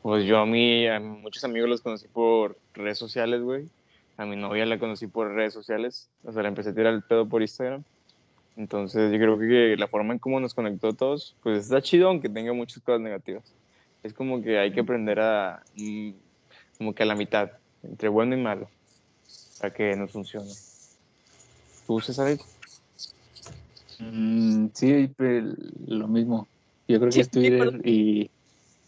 pues yo a mí, a muchos amigos los conocí por redes sociales, güey. A mi novia la conocí por redes sociales. O sea, la empecé a tirar el pedo por Instagram. Entonces yo creo que la forma en cómo nos conectó a todos, pues está chido, aunque tenga muchas cosas negativas. Es como que hay que aprender a, mm, como que a la mitad, entre bueno y malo, para que nos funcione. ¿Tú, César? Mm, sí, lo mismo. Yo creo que Sí, sí, Twitter pero- y,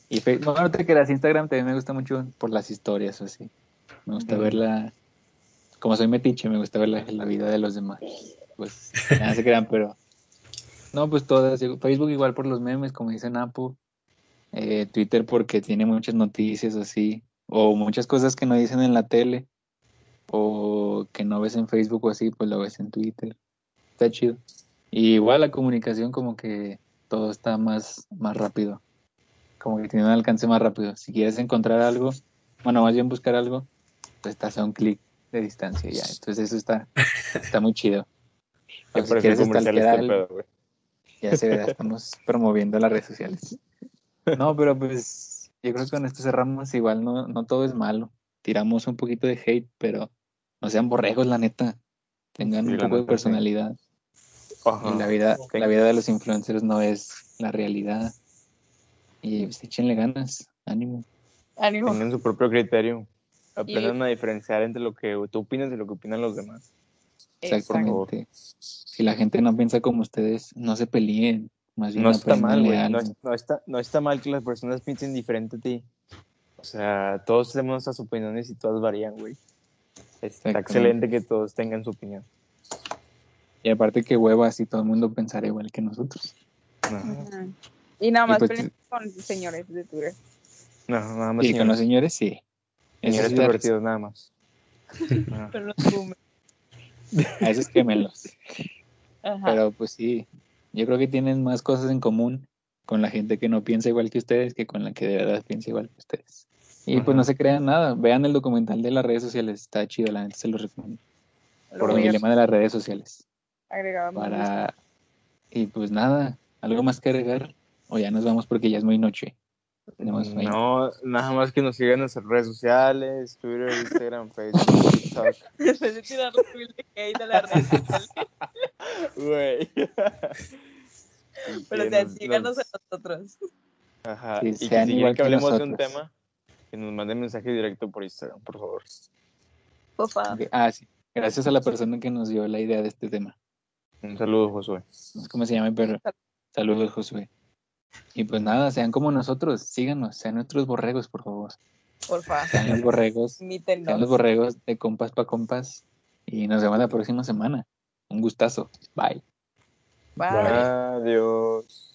y Facebook. Bueno, no te creas, Instagram también me gusta mucho por las historias o así. Me gusta verla, como soy metiche, me gusta ver la, la vida de los demás. Pues, nada se crean, pero... No, pues todas. Facebook igual por los memes, como dice Napo. Eh, Twitter porque tiene muchas noticias así. O muchas cosas que no dicen en la tele. O que no ves en Facebook o así, pues lo ves en Twitter. Está chido. Y igual la comunicación como que todo está más, más rápido. Como que tiene un alcance más rápido. Si quieres encontrar algo, bueno, más bien buscar algo, pues estás a un clic de distancia ya. Entonces eso está, está muy chido. O si quieres algo, pedo, ya se verá, estamos promoviendo las redes sociales. No, pero pues yo creo que con esto cerramos. Igual no, no todo es malo. Tiramos un poquito de hate, pero no sean borregos, la neta. Tengan Sí, un poco de neta, personalidad. Y la vida, la vida de los influencers no es la realidad. Y pues échenle ganas, ánimo. Ánimo. Tengan su propio criterio. Aprendan a diferenciar entre lo que tú opinas y lo que opinan los demás. Exactamente. Si la gente no piensa como ustedes, no se peleen. Más bien No está mal, güey. No, no está, no está mal que las personas piensen diferente a ti. O sea, todos tenemos nuestras opiniones y todas varían, güey. Está excelente que todos tengan su opinión. Y aparte que huevas y todo el mundo pensará igual que nosotros. Ajá. Y nada Y más pues- peleen con señores de Twitter. No, nada más Y con los señores. sí. Señores divertidos, nada más. Con los boomers. A esos quémelos. Ajá. Pero pues sí, yo creo que tienen más cosas en común con la gente que no piensa igual que ustedes que con la que de verdad piensa igual que ustedes. Y pues no se crean nada. Vean el documental de las redes sociales. Está chido, la gente se lo recomiendo. Lo Por el voy a dilema de las redes sociales. agregar a mi lista. Para... Y pues nada, algo más que agregar. O ya nos vamos porque ya es muy noche. Tenemos. No, nada más que nos sigan en nuestras redes sociales, Twitter, Instagram, Facebook, TikTok. Después de tirar los tweets de hate a las redes sociales. Güey. Pero o sea, nos- síganos nos- a nosotros. Ajá. Sí, y que sean si igual quieren que que hablemos de un tema, que nos manden mensaje directo por Instagram, por favor. Papá. Ok, Ah, sí. Gracias a la persona que nos dio la idea de este tema. Un saludo, Josué. No sé cómo se llama, pero saludos, Josué. Y pues nada, sean como nosotros, síganos, sean nuestros borregos, por favor. Porfa. Sean los borregos, sean los borregos de compas pa' compas. Y nos vemos la próxima semana. Un gustazo. Bye. Bye. Adiós.